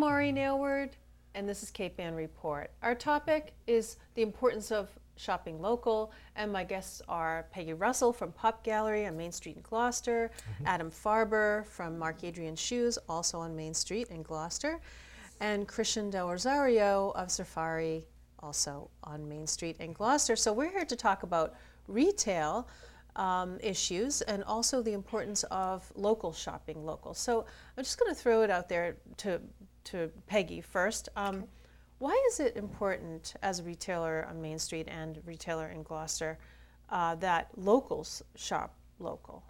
Maureen Aylward, and this is Cape Ann Report. Our topic is the importance of shopping local, and my guests are Peggy Russell from Pop Gallery on Main Street in Gloucester, mm-hmm. Adam Farber from Mark Adrian Shoes, also on Main Street in Gloucester, and Christian Del Rosario of Safari, also on Main Street in Gloucester. So we're here to talk about retail um, issues and also the importance of local shopping local. So I'm just going to throw it out there to, to Peggy first. Um, okay. Why is it important as a retailer on Main Street and retailer in Gloucester uh, that locals shop local?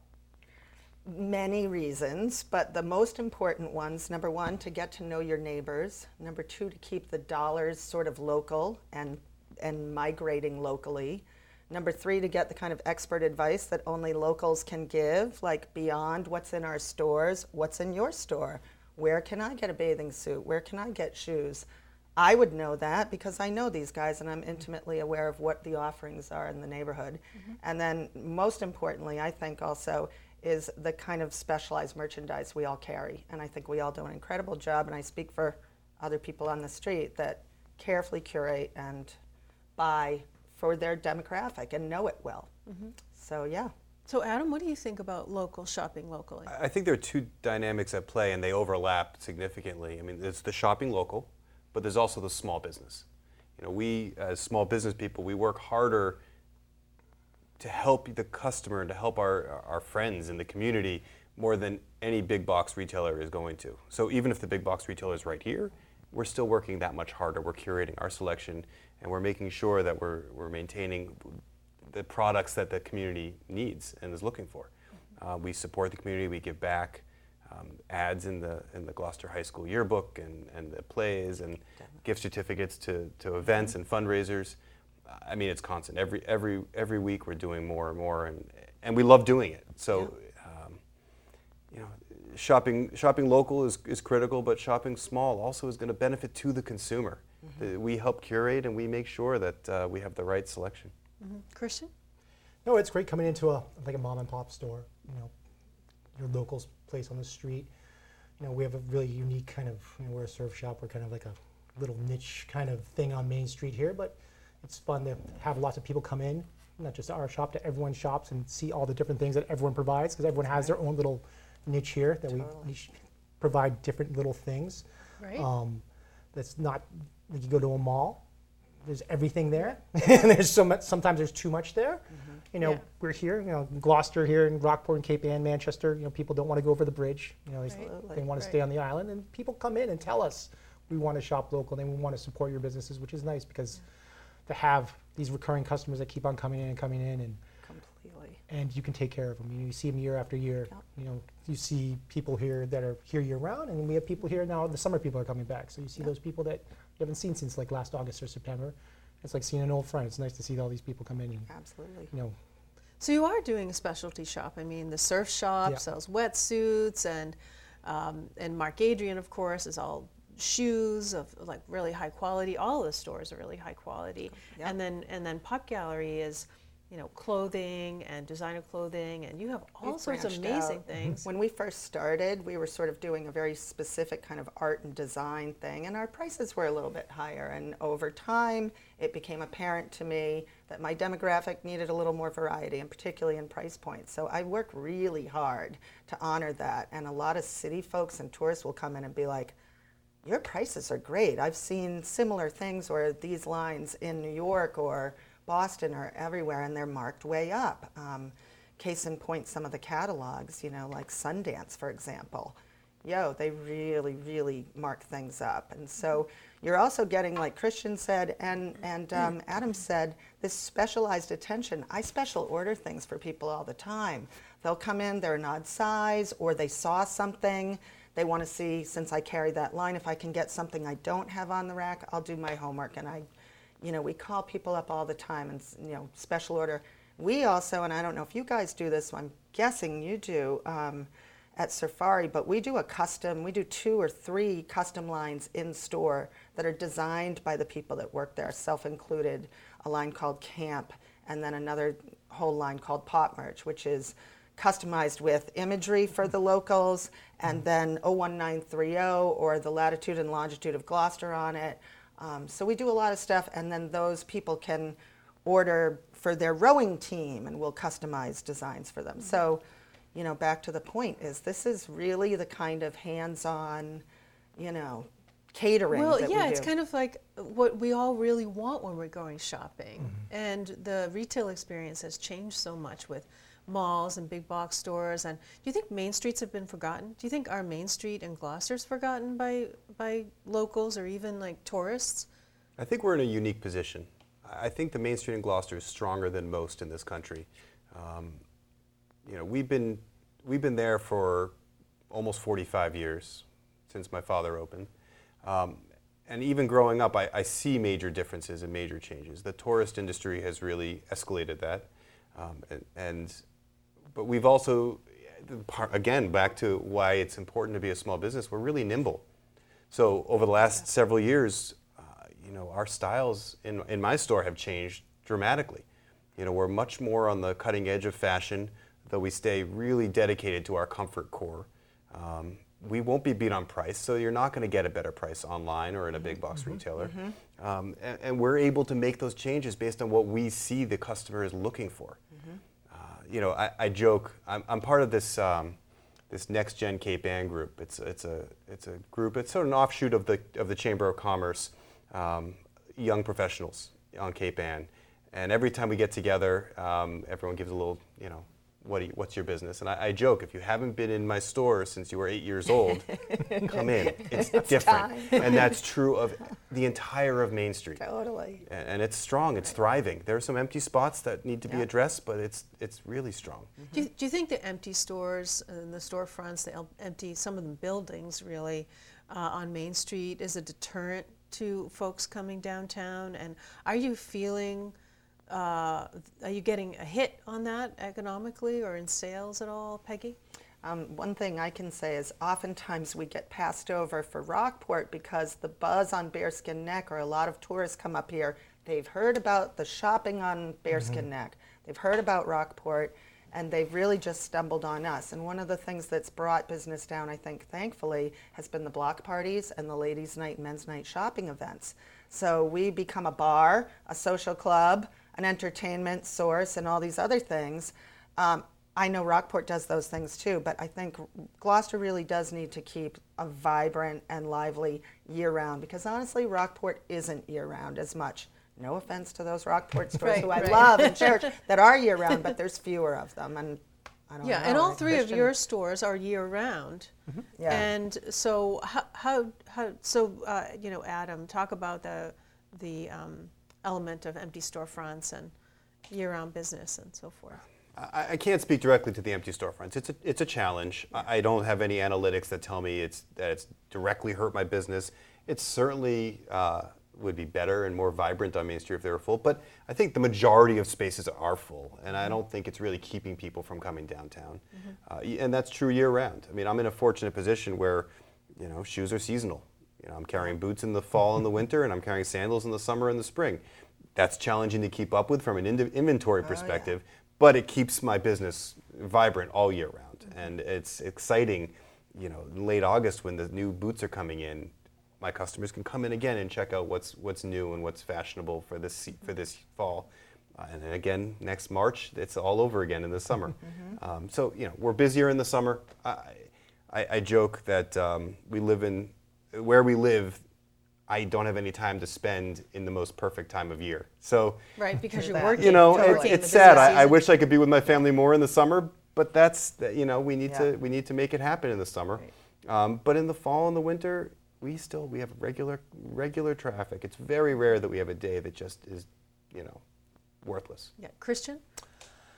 Many reasons, but the most important ones number one, to get to know your neighbors, number two, to keep the dollars sort of local and, and migrating locally. Number three, to get the kind of expert advice that only locals can give, like beyond what's in our stores, what's in your store? Where can I get a bathing suit? Where can I get shoes? I would know that because I know these guys and I'm intimately aware of what the offerings are in the neighborhood. Mm-hmm. And then, most importantly, I think also is the kind of specialized merchandise we all carry. And I think we all do an incredible job, and I speak for other people on the street that carefully curate and buy for their demographic and know it well. Mm-hmm. So, yeah. So, Adam, what do you think about local shopping locally? I think there are two dynamics at play and they overlap significantly. I mean, there's the shopping local, but there's also the small business. You know, we as small business people, we work harder to help the customer and to help our, our friends in the community more than any big box retailer is going to. So even if the big box retailer is right here, we're still working that much harder. We're curating our selection and we're making sure that we're, we're maintaining the products that the community needs and is looking for. Uh, we support the community, we give back. Um, ads in the in the Gloucester High School yearbook and, and the plays and Definitely. gift certificates to, to events and fundraisers. I mean, it's constant. Every every every week we're doing more and more, and and we love doing it. So, yeah. um, you know, shopping shopping local is, is critical, but shopping small also is going to benefit to the consumer. Mm-hmm. We help curate and we make sure that uh, we have the right selection. Mm-hmm. Christian? No, it's great coming into a like a mom and pop store. You know, your local place on the street. You know, we have a really unique kind of. You know, we're a surf shop. We're kind of like a little niche kind of thing on Main Street here, but it's fun to have lots of people come in, not just our shop, to everyone's shops and see all the different things that everyone provides because everyone has their own little niche here that totally. we provide different little things. Right. Um, that's not like you go to a mall, there's everything there, and there's so much. Sometimes there's too much there. Mm-hmm. You know, yeah. we're here. You know, Gloucester here in Rockport and Cape Ann, Manchester. You know, people don't want to go over the bridge. You know, right. they want right. to stay on the island, and people come in and tell us we want to shop local and we want to support your businesses, which is nice because yeah. to have these recurring customers that keep on coming in and coming in and completely and you can take care of them. You, know, you see them year after year. Yep. You know, you see people here that are here year round, and we have people here now. The summer people are coming back, so you see yep. those people that you haven't seen since like last August or September. It's like seeing an old friend. It's nice to see all these people come in. And, Absolutely. You know. So you are doing a specialty shop. I mean, the surf shop yeah. sells wetsuits, and um, and Mark Adrian, of course, is all shoes of like really high quality. All of the stores are really high quality, yep. and then and then Pop Gallery is you know, clothing and designer clothing, and you have all We've sorts of amazing out. things. When we first started, we were sort of doing a very specific kind of art and design thing, and our prices were a little bit higher. And over time, it became apparent to me that my demographic needed a little more variety, and particularly in price points. So I work really hard to honor that. And a lot of city folks and tourists will come in and be like, your prices are great. I've seen similar things or these lines in New York or Boston are everywhere and they're marked way up. Um, case in point, some of the catalogs, you know, like Sundance, for example. Yo, they really, really mark things up. And so you're also getting, like Christian said and, and um, Adam said, this specialized attention. I special order things for people all the time. They'll come in, they're an odd size, or they saw something. They want to see, since I carry that line, if I can get something I don't have on the rack, I'll do my homework and I you know, we call people up all the time and, you know, special order. We also, and I don't know if you guys do this, I'm guessing you do um, at Safari, but we do a custom, we do two or three custom lines in store that are designed by the people that work there, self included, a line called Camp, and then another whole line called Pop Merch, which is customized with imagery for the locals, and then 01930 or the latitude and longitude of Gloucester on it. Um, so we do a lot of stuff, and then those people can order for their rowing team, and we'll customize designs for them. So, you know, back to the point is this is really the kind of hands-on, you know, catering Well, that yeah, we it's kind of like what we all really want when we're going shopping. Mm-hmm. And the retail experience has changed so much with malls and big box stores. And do you think main streets have been forgotten? Do you think our main street in Gloucester's forgotten by by locals or even like tourists? I think we're in a unique position. I think the Main Street in Gloucester is stronger than most in this country. Um, you know, we've been we've been there for almost 45 years since my father opened, um, and even growing up, I, I see major differences and major changes. The tourist industry has really escalated that, um, and, and but we've also again back to why it's important to be a small business. We're really nimble. So over the last several years, uh, you know, our styles in, in my store have changed dramatically. You know, we're much more on the cutting edge of fashion, though we stay really dedicated to our comfort core. Um, we won't be beat on price, so you're not going to get a better price online or in a big box retailer. Um, and, and we're able to make those changes based on what we see the customer is looking for. You know, I, I joke. I'm, I'm part of this um, this next gen Cape Ann group. It's it's a it's a group. It's sort of an offshoot of the of the Chamber of Commerce, um, young professionals on Cape Ann. And every time we get together, um, everyone gives a little, you know, what do you, what's your business? And I, I joke, if you haven't been in my store since you were eight years old, come in. It's, different, and that's true of the entire of Main Street. Totally. A- and it's strong. It's thriving. There are some empty spots that need to be Yeah. addressed, but it's it's really strong. Do, you, do you think the empty stores and the storefronts, the empty, some of the buildings really uh, on Main Street is a deterrent to folks coming downtown? And are you feeling, uh, are you getting a hit on that economically or in sales at all, Peggy? Um, one thing I can say is oftentimes we get passed over for Rockport because the buzz on Bearskin Neck, or a lot of tourists come up here, they've heard about the shopping on Bearskin Neck, they've heard about Rockport, and they've really just stumbled on us. And one of the things that's brought business down, I think, thankfully, has been the block parties and the ladies' night, men's night shopping events. So we become a bar, a social club, an entertainment source, and all these other things. Um, I know Rockport does those things too, but I think Gloucester really does need to keep a vibrant and lively year round because honestly, Rockport isn't year round as much. No offense to those Rockport stores Right, who I right. love and cherish that are year round, but there's fewer of them. And I don't Yeah, know. and all three of your stores are year round. Yeah. And so how, how, how so uh, you know Adam talk about the the um, element of empty storefronts and year round business and so forth. I, I can't speak directly to the empty storefronts. It's a, it's a challenge. I, I don't have any analytics that tell me it's that it's directly hurt my business. It certainly uh, would be better and more vibrant on Main Street if they were full. But I think the majority of spaces are full, and I don't think it's really keeping people from coming downtown. Uh, and that's true year round. I mean, I'm in a fortunate position where, you know, shoes are seasonal. You know, I'm carrying boots in the fall and the winter, and I'm carrying sandals in the summer and the spring. That's challenging to keep up with from an inventory perspective, but it keeps my business vibrant all year round. And it's exciting, you know, late August when the new boots are coming in, my customers can come in again and check out what's what's new and what's fashionable for this for this fall. Uh, and then again, next March, it's all over again in the summer. Um, so you know, we're busier in the summer. I, I, I joke that um, we live in where we live. I don't have any time to spend in the most perfect time of year. So Right, because you're working. you know, working it's, it's sad. I, I wish I could be with my family more in the summer, but that's you know we need Yeah. to we need to make it happen in the summer. Um, but in the fall and the winter, we still we have regular regular traffic. It's very rare that we have a day that just is, you know, worthless. Yeah, Christian,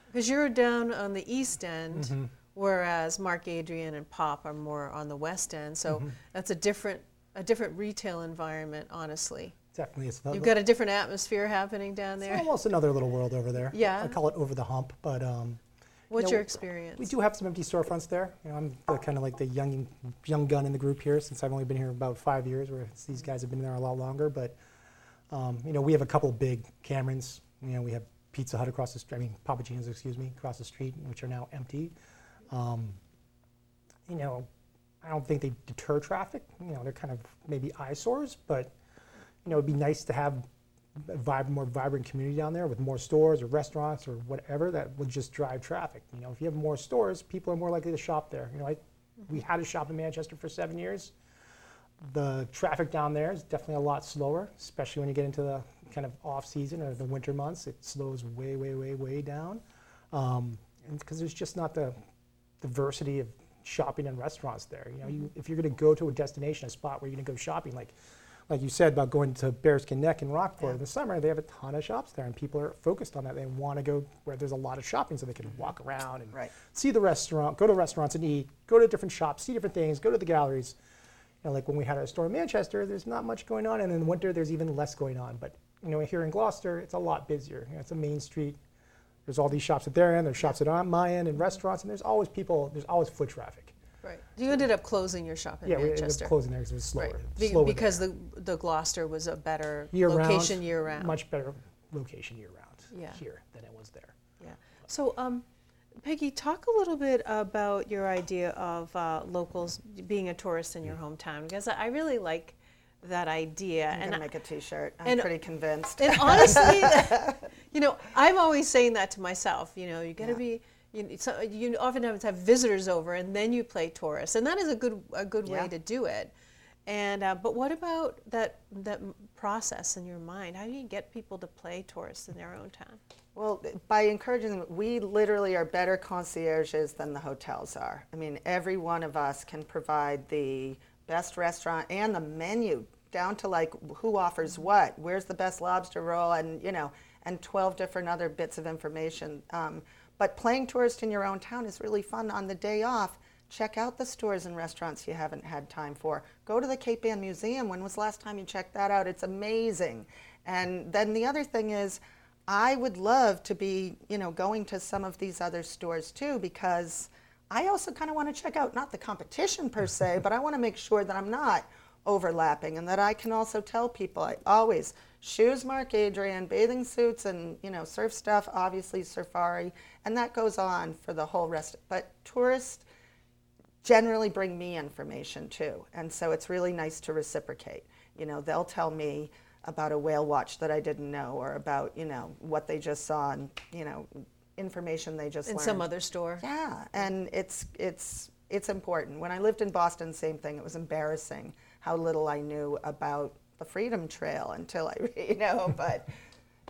because you're down on the east end, Mm-hmm. Whereas Mark Adrian and Pop are more on the west end. So Mm-hmm. that's a different a different retail environment, honestly. Definitely, it's. You've got a different atmosphere happening down it's there. almost another little world over there. Yeah. I call it over the hump, but um, What's know, your experience? we do have some empty storefronts there. You know, I'm the, kind of like the young young gun in the group here since I've only been here about five years, whereas these guys have been there a lot longer. But um, you know, we have a couple big Camerons. You know, we have Pizza Hut across the street. I mean, Papa Gino's, excuse me, across the street, which are now empty. Um, you know, I don't think they deter traffic. You know, they're kind of maybe eyesores, but you know, it'd be nice to have a more vibrant community down there with more stores or restaurants or whatever that would just drive traffic. You know, if you have more stores, people are more likely to shop there. You know, I, we had a shop in Manchester for seven years. The traffic down there is definitely a lot slower, especially when you get into the kind of off season or the winter months. It slows way, way, way, way down, um, because there's just not the diversity of shopping and restaurants there. You know, you, mm-hmm. if you're going to go to a destination, a spot where you're going to go shopping, like like you said about going to Bearskin Neck in Rockport Yeah. in the summer, they have a ton of shops there, and people are focused on that. They want to go where there's a lot of shopping, so they can walk around and Right. see the restaurant, go to restaurants and eat, go to different shops, see different things, go to the galleries. You know, like when we had our store in Manchester, there's not much going on, and in the winter there's even less going on. But you know, here in Gloucester, it's a lot busier. You know, it's a main street. There's all these shops at their end, there's shops at our- my end, and restaurants, and there's always people. There's always foot traffic. Right. You ended up closing your shop in yeah, we ended up closing there because it was slower. Right. Be- slower because there. the the Gloucester was a better year location round, year round. much better location year round Yeah. here than it was there. Yeah. So, um, Peggy, talk a little bit about your idea of uh, locals being a tourist in your hometown because I I really like that idea. I'm and gonna I- make a T-shirt. I'm and- pretty convinced. and honestly, you know, I'm always saying that to myself. You know, you got to Yeah. be. You, so you often have to have visitors over, and then you play tourist, and that is a good a good way to do it. And uh, but what about that that process in your mind? How do you get people to play tourists in their own town? Well, by encouraging them, we literally are better concierges than the hotels are. I mean, every one of us can provide the best restaurant and the menu down to like who offers what, where's the best lobster roll, and you know, and 12 different other bits of information. Um, but playing tourist in your own town is really fun on the day off. Check out the stores and restaurants you haven't had time for. Go to the Cape Ann Museum. When was the last time you checked that out? It's amazing. And then the other thing is, I would love to be, you know, going to some of these other stores too because I also kind of want to check out not the competition per se, but I want to make sure that I'm not overlapping and that I can also tell people I always shoes Mark Adrian, bathing suits and, you know, surf stuff, obviously safari, and that goes on for the whole rest. But tourists generally bring me information too. And so it's really nice to reciprocate. You know, they'll tell me about a whale watch that I didn't know or about, you know, what they just saw and, you know, information they just In learned. some other store. Yeah, and it's it's it's important. When I lived in Boston, same thing. It was embarrassing how little I knew about the Freedom Trail until I, you know, but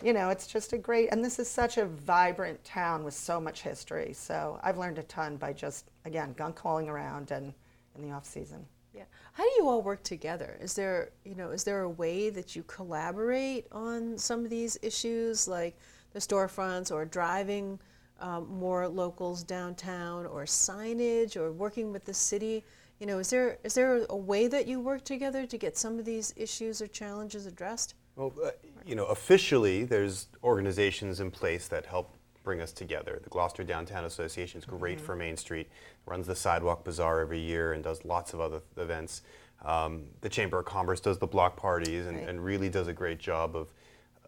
you know, it's just a great and this is such a vibrant town with so much history. So I've learned a ton by just again gunk calling around and in the off season. Yeah. How do you all work together? Is there, you know, is there a way that you collaborate on some of these issues, like the storefronts, or driving um, more locals downtown, or signage, or working with the city? You know, is there is there a way that you work together to get some of these issues or challenges addressed? Well, uh, you know, officially, there's organizations in place that help bring us together. The Gloucester Downtown Association is great for Main Street, runs the Sidewalk Bazaar every year and does lots of other events. Um, the Chamber of Commerce does the block parties and, Right. and really does a great job of,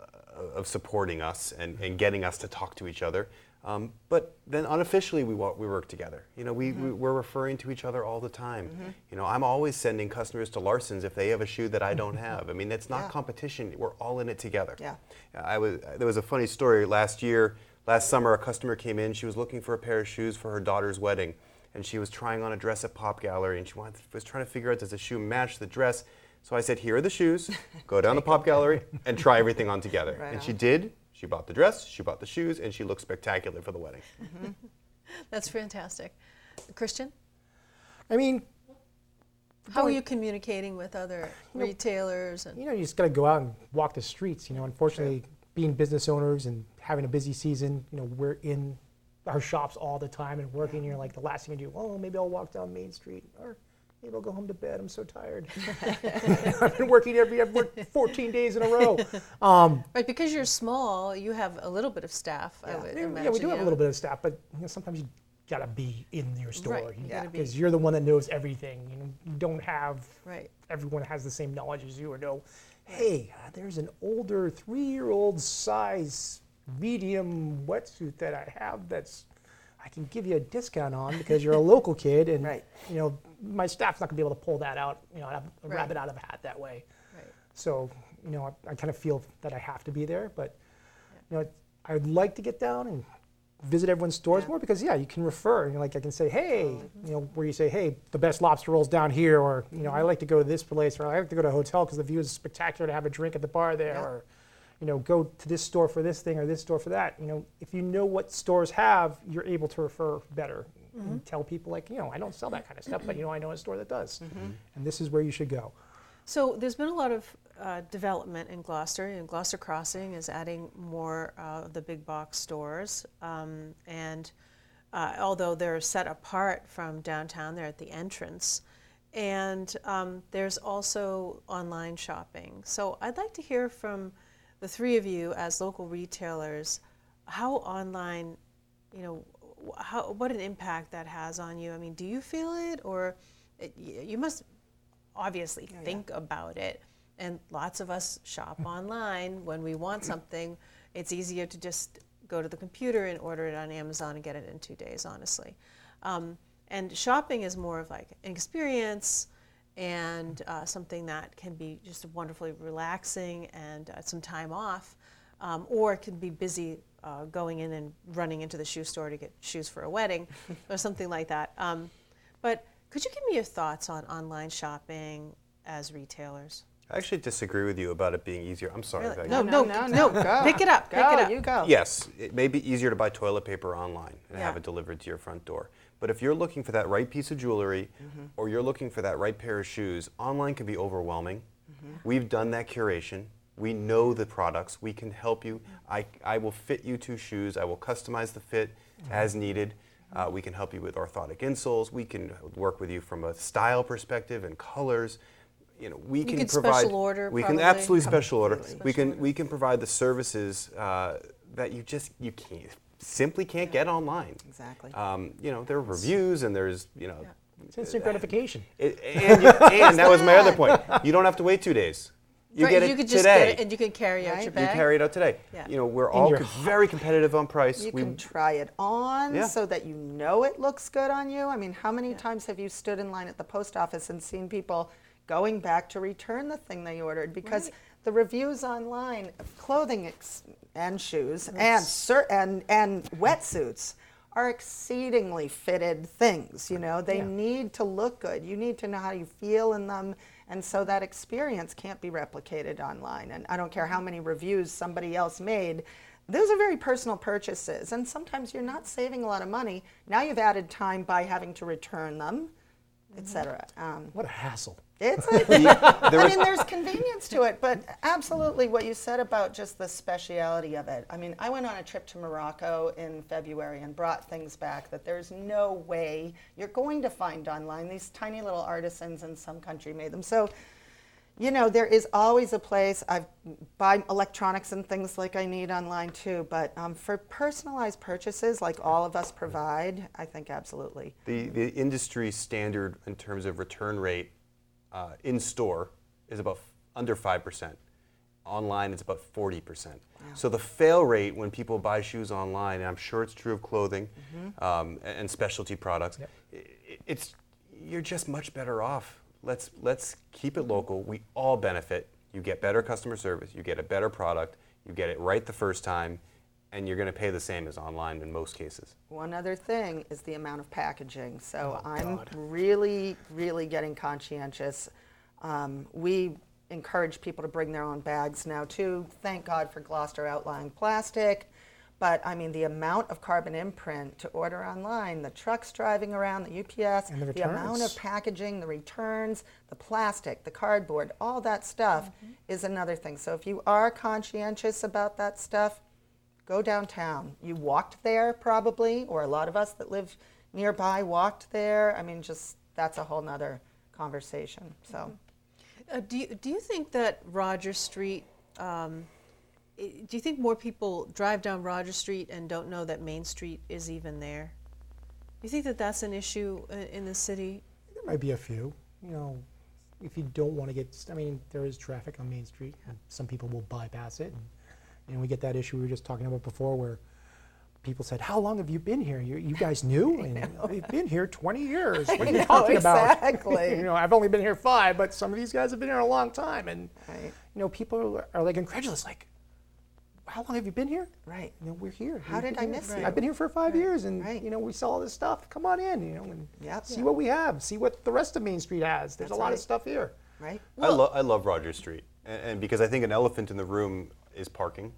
uh, of supporting us and, and getting us to talk to each other. Um, but then unofficially, we, we work together. You know, we, we, we're referring to each other all the time. You know, I'm always sending customers to Larson's if they have a shoe that I don't have. I mean, it's not Yeah. competition. We're all in it together. Yeah. I was, there was a funny story last year. Last summer, a customer came in. She was looking for a pair of shoes for her daughter's wedding, and she was trying on a dress at Pop Gallery, and she wanted, was trying to figure out does the shoe match the dress. So I said, "Here are the shoes. Go down to Pop Gallery and try everything on together." Right and she did. She bought the dress. She bought the shoes, and she looked spectacular for the wedding. Mm-hmm. That's fantastic. Christian, I mean, how are you communicating with other retailers? And you know, you just got to go out and walk the streets. You know, unfortunately, being business owners and having a busy season, you know, we're in our shops all the time and working. You're like the last thing you do. Oh, maybe I'll walk down Main Street, or maybe I'll go home to bed. I'm so tired. I've been working every. I've worked 14 days in a row. Um, right, because you're small, you have a little bit of staff. I Yeah. would yeah, imagine. yeah, we do have a little bit of staff, but you know, sometimes you gotta be in your store. Right, you Because you're the one that knows everything. You, know, you don't have Right. everyone has the same knowledge as you or know, hey, uh, there's an older three-year-old size medium wetsuit that I have that's I can give you a discount on because you're a local kid, and Right. you know my staff's not gonna be able to pull that out, you know, have a Right. rabbit out of a hat that way. Right. So, you know, I, I kind of feel that I have to be there, but you know, I'd like to get down and visit everyone's stores Yeah. more because yeah, you can refer. You know, like I can say, hey, oh, mm-hmm. you know, where you say, hey, the best lobster rolls down here, or you know, I mm-hmm. like to go to this place, or I like to go to a hotel because the view is spectacular to have a drink at the bar there, Yeah. or you know, go to this store for this thing or this store for that. You know, if you know what stores have, you're able to refer better and tell people like, you know, I don't sell that kind of stuff, but you know, I know a store that does, and this is where you should go. So there's been a lot of uh, development in Gloucester, and Gloucester Crossing is adding more uh, of the big box stores. Um, and uh, although they're set apart from downtown, they're at the entrance. And um, there's also online shopping. So I'd like to hear from the three of you as local retailers how online, you know, how, what an impact that has on you. I mean, do you feel it, or it, you must obviously Oh, yeah. think about it. And lots of us shop online when we want something. It's easier to just go to the computer and order it on Amazon and get it in two days, honestly. Um, and shopping is more of like an experience and uh, something that can be just wonderfully relaxing and uh, some time off. Um, or it can be busy uh, going in and running into the shoe store to get shoes for a wedding or something like that. Um, but could you give me your thoughts on online shopping as retailers? I actually disagree with you about it being easier. I'm sorry. Really? Becky. No, no, no, no, no, go. pick it up, Go, pick it up. you go. Yes, it may be easier to buy toilet paper online and have it delivered to your front door. But if you're looking for that right piece of jewelry Mm-hmm. or you're looking for that right pair of shoes, online can be overwhelming. Mm-hmm. We've done that curation. We know the products. We can help you. I, I will fit you two shoes. I will customize the fit Mm-hmm. as needed. Uh, we can help you with orthotic insoles. We can work with you from a style perspective and colors. You know, we can provide. special order, we can absolutely special order. Completely. We can order. we can provide the services uh, that you just you can't simply can't get online. Exactly. Um, you know, there are reviews and there's you know, It's instant gratification. it, and you, and that was my other point. You don't have to wait two days. You Right, get it you could just today. get it and you can carry out Right. your you carry it out today. Yeah. You know, we're all your co- very competitive on price. You we, can try it on Yeah. so that you know it looks good on you. I mean, how many times have you stood in line at the post office and seen people going back to return the thing they ordered because Right. the reviews online of clothing ex- and shoes and cer- and and wetsuits are exceedingly fitted things, you know. They Yeah. need to look good. You need to know how you feel in them and so that experience can't be replicated online. And I don't care how many reviews somebody else made. Those are very personal purchases, and sometimes you're not saving a lot of money. Now you've added time by having to return them, etc. Um, What a hassle. It's a, I mean, there's convenience to it, but absolutely what you said about just the speciality of it. I mean, I went on a trip to Morocco in February and brought things back that there's no way you're going to find online. These tiny little artisans in some country made them. So, you know, there is always a place. I buy electronics and things like I need online too, but um, for personalized purchases like all of us provide, I think absolutely. the the industry standard in terms of return rate uh, in store is about f- under five percent. Online, it's about forty percent. So the fail rate when people buy shoes online, and I'm sure it's true of clothing um, a- and specialty products, i- i- it's you're just much better off. Let's let's keep it local. We all benefit. You get better customer service. You get a better product. You get it right the first time, and you're going to pay the same as online in most cases. One other thing is the amount of packaging. So Oh, I'm God. really, really getting conscientious. Um, we encourage people to bring their own bags now too. Thank God for Gloucester outlying plastic. But I mean, the amount of carbon imprint to order online, the trucks driving around, the UPS, And the amount of packaging, the returns, the plastic, the cardboard, all that stuff Mm-hmm. is another thing. So if you are conscientious about that stuff, go downtown. You walked there probably, or a lot of us that live nearby walked there. I mean, just that's a whole nother conversation. So. Uh, do, you, do you think that Rogers Street, um, do you think more people drive down Rogers Street and don't know that Main Street is even there? Do you think that that's an issue in, in the city? There might be a few. You know, if you don't want to get, I mean, there is traffic on Main Street, and some people will bypass it. And, and we get that issue we were just talking about before, where people said, "How long have you been here? You, you guys new?" And I've been here 20 years. What are you know, talking about? exactly. you know, I've only been here five, but some of these guys have been here a long time, and Right. you know, people are, are like incredulous, like, "How long have you been here?" Right. You know, we're here. How We've did been I here. miss you? I've been here for five years, and Right. you know, we sell all this stuff. Come on in, you know, and Yep. see Yeah. what we have. See what the rest of Main Street has. There's That's a lot right. of stuff here. Right? I, lo- I love Rogers Street, and, and because I think an elephant in the room is parking.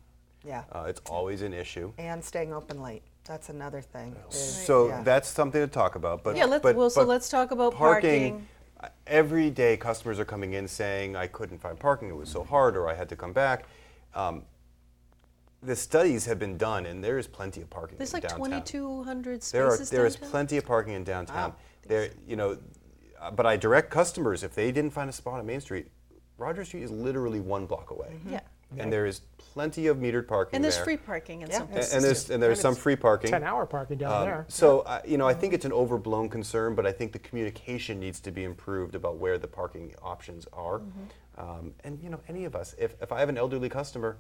Yeah. Uh, it's always an issue. And staying open late. That's another thing. is- So yeah. that's something to talk about. But Yeah, let's- but, well, so but let's talk about parking. uh, Every day, customers are coming in saying, "I couldn't find parking; it was so hard, or I had to come back." Um, the studies have been done, and there is plenty of parking. There's in like downtown. 2,200 spaces There are there is downtown? plenty of parking in downtown. Wow. There, you know, uh, but I direct customers if they didn't find a spot on Main Street. Rogers Street is literally one block away. Yeah. And there is plenty of metered parking And there's there. free parking in Yeah. some And- And, places. and there's and there's And some free parking. 10 hour parking down Um, there. So I you know, I think it's an overblown concern, but I think the communication needs to be improved about where the parking options are. Mm-hmm. Um, and you know, any of us, if, if I have an elderly customer,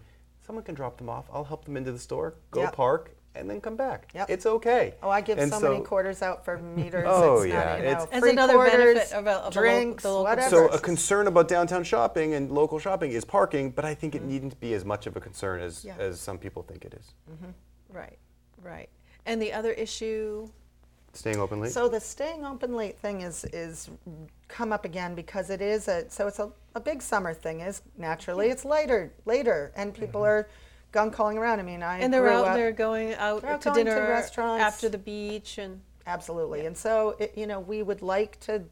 someone can drop them off. I'll help them into the store, go Yep. park, and then come back. Yep. It's okay. Oh, I give And so, many quarters out for meters. Oh, it's yeah, Not, you it's- As free another quarters, benefit of a- of drinks, the local whatever. So a concern about downtown shopping and local shopping is parking, but I think Mm-hmm. it needn't be as much of a concern as, Yeah. as some people think it is. Right, right. And the other issue, Staying open late. So the staying open late thing is is come up again because it is a so it's a, a big summer thing is naturally it's later later and people are gun calling around. I mean I and they're grew out up- there going out out to going to dinner restaurants. after the beach and Absolutely. And so, it, you know, we would like to,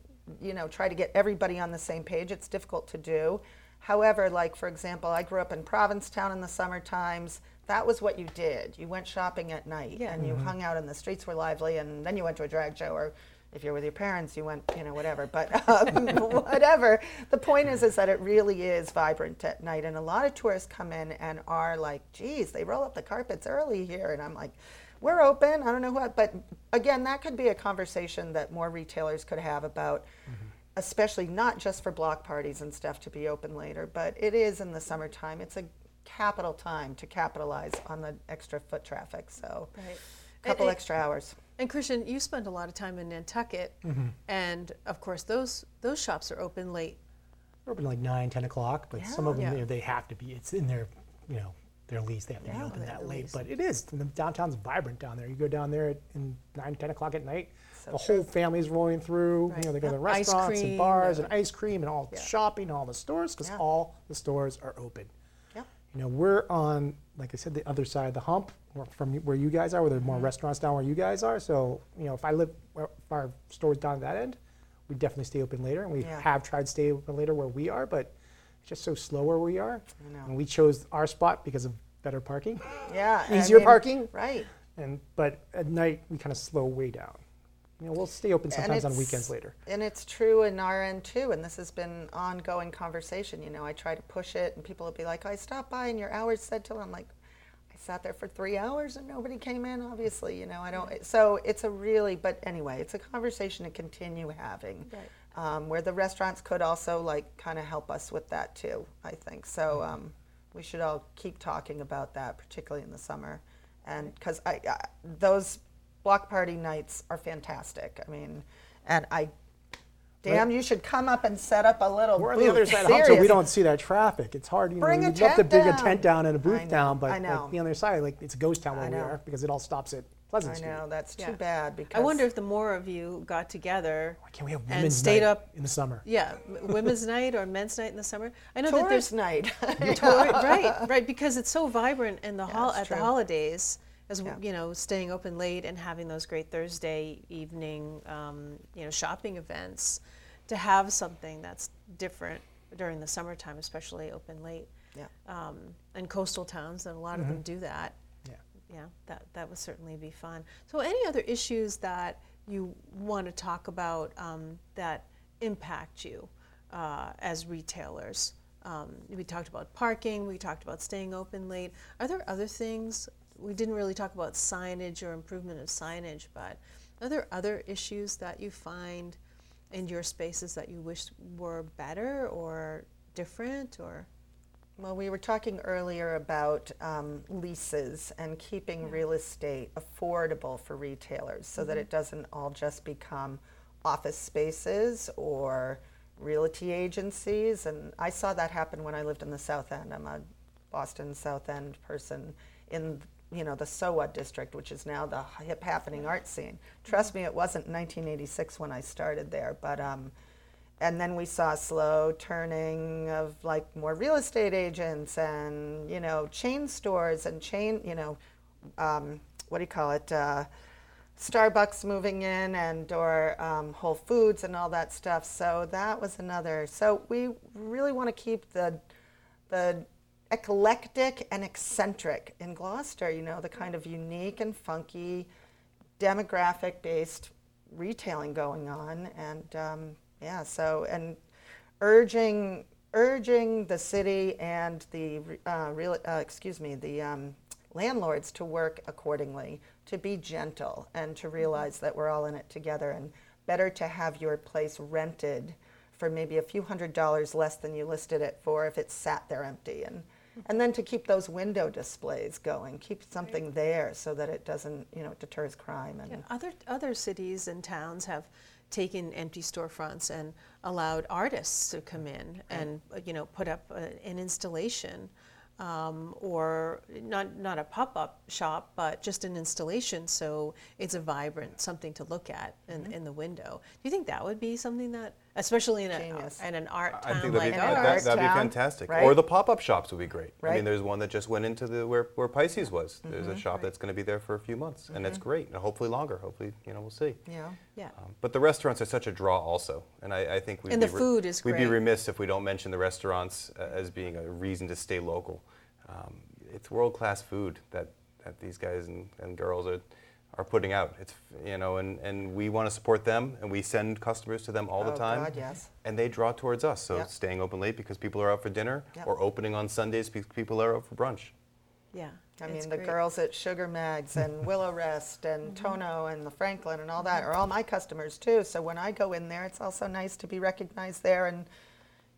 you know, try to get everybody on the same page. It's difficult to do. However, like, for example, I grew up in Provincetown in the summer times. That was what you did. You went shopping at night Yeah. and you mm-hmm. hung out and the streets were lively and then you went to a drag show or if you're with your parents, you went, you know, whatever. But um, whatever. The point is, is that it really is vibrant at night. And a lot of tourists come in and are like, geez, they roll up the carpets early here. And I'm like, we're open. I don't know what, but again, that could be a conversation that more retailers could have about, especially not just for block parties and stuff to be open later, but it is in the summertime. It's a capital time to capitalize on the extra foot traffic. So, Right. a couple And- extra hours. And Christian, you spend a lot of time in Nantucket, Mm-hmm. and of course those those shops are open late. They're open like 9, 10 o'clock, but some of them, Yeah. you know, they have to be. It's in their, you know, their lease. They have to Yeah, be open that late. lease. But it is. The downtown's vibrant down there. You go down there at in 9, 10 o'clock at night, So the true. whole family's rolling through. Right. You know, they go to the restaurants cream, and bars the- and ice cream and all Yeah. shopping, all the stores, because Yeah. all the stores are open. Yep. You know, we're on, like I said, the other side of the hump from where you guys are, where there are more Mm-hmm. restaurants down where you guys are. So, you know, if I live, if our store's down at that end, we definitely stay open later. And we Yeah. have tried to stay open later where we are, but it's just so slow where we are. I know. And we chose our spot because of better parking. Yeah. I Easier mean, parking. Right. And but at night we kind of slow way down. You know, we'll stay open sometimes on weekends later. And it's true in our end too, and this has been ongoing conversation. You know, I try to push it, and people will be like, "I stopped by, and your hours said till." I'm like, "I sat there for three hours, and nobody came in." Obviously, you know, I don't. So it's a really, but anyway, it's a conversation to continue having, Right. um, where the restaurants could also like kind of help us with that too. I think so. Um, we should all keep talking about that, particularly in the summer, and because I, I those block party nights are fantastic. I mean, and I, damn, you should come up and set up a little. We're on the other side of the hump, so we don't see that traffic. It's hard. You Bring know, a we'd love to tent bring a tent down and a booth know, down, but I know. like the other side, like it's a ghost town where we are because it all stops at Pleasant I Street. know that's too Yeah. bad because I wonder if the more of you got together Why can't we have and women's stayed night up, in the summer? yeah, women's night or men's night in the summer. I know that there's night. Tor- right, right, because it's so vibrant in the hol- it's at the holidays, as Yeah. you know, staying open late and having those great Thursday evening, um, you know, shopping events. To have something that's different during the summertime, especially open late, yeah. um, and coastal towns, and a lot of them do that. Yeah. Yeah, that that would certainly be fun. So, any other issues that you want to talk about um, that impact you uh, as retailers? Um, we talked about parking. We talked about staying open late. Are there other things? We didn't really talk about signage or improvement of signage, but are there other issues that you find in your spaces that you wish were better or different or? Well, we were talking earlier about um, leases and keeping real estate affordable for retailers so that it doesn't all just become office spaces or realty agencies. And I saw that happen when I lived in the South End. I'm a Boston South End person in you know the SoWa district, which is now the hip happening art scene. Trust me, it wasn't 1986 when I started there, but um, and then we saw a slow turning of like more real estate agents and you know chain stores and chain you know um, what do you call it uh, starbucks moving in and or um, whole foods and all that stuff. So that was another so we really want to keep the the eclectic and eccentric in gloucester you know the kind of unique and funky demographic based retailing going on. And um, yeah so and urging urging the city and the uh, real uh, excuse me the um, landlords to work accordingly to be gentle and to realize that we're all in it together. And better to have your place rented for maybe a few hundred dollars less than you listed it for if it sat there empty. And and then to keep those window displays going keep something there so that it doesn't you know it deters crime and Yeah, other other cities and towns have taken empty storefronts and allowed artists to come in and uh, you know put up a, an installation um, or not not a pop-up shop but just an installation so it's a vibrant something to look at in, in the window do you think that would be something that especially in, a, in an art I town think like that'd be, An that, art that'd be fantastic. right? Or the pop-up shops would be great. I mean, there's one that just went into the where, where Pisces was. There's Mm-hmm. a shop that's going to be there for a few months, and it's great. And hopefully longer. Hopefully, you know, we'll see. yeah yeah Um, but the restaurants are such a draw, also, and I, I think we'd And be the is We'd be remiss if we don't mention the restaurants uh, as being a reason to stay local. Um, it's world-class food that, that these guys and, and girls are are putting out. It's you know, and, and we want to support them, and we send customers to them all the Oh, time. God, yes. And they draw towards us. So Yep. staying open late because people are out for dinner, Yep. or opening on Sundays because people are out for brunch. yeah I it's mean, the great. girls at Sugar Mags and Willow Rest and mm-hmm. Tonno and the Franklin and all mm-hmm. that are all my customers too. So when I go in there, it's also nice to be recognized there. And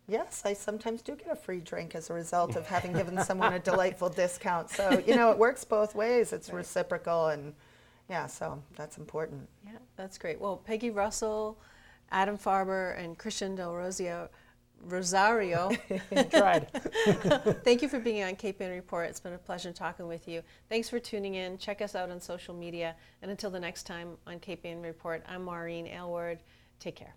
yes, I sometimes do get a free drink as a result of having given someone a delightful discount. So, you know, it works both ways. It's reciprocal and yeah, so that's important. Yeah, that's great. Well, Peggy Russell, Adam Farber, and Christian Del Rosio, Rosario, Tried. thank you for being on Cape Ann Report. It's been a pleasure talking with you. Thanks for tuning in. Check us out on social media. And until the next time on Cape Ann Report, I'm Maureen Aylward. Take care.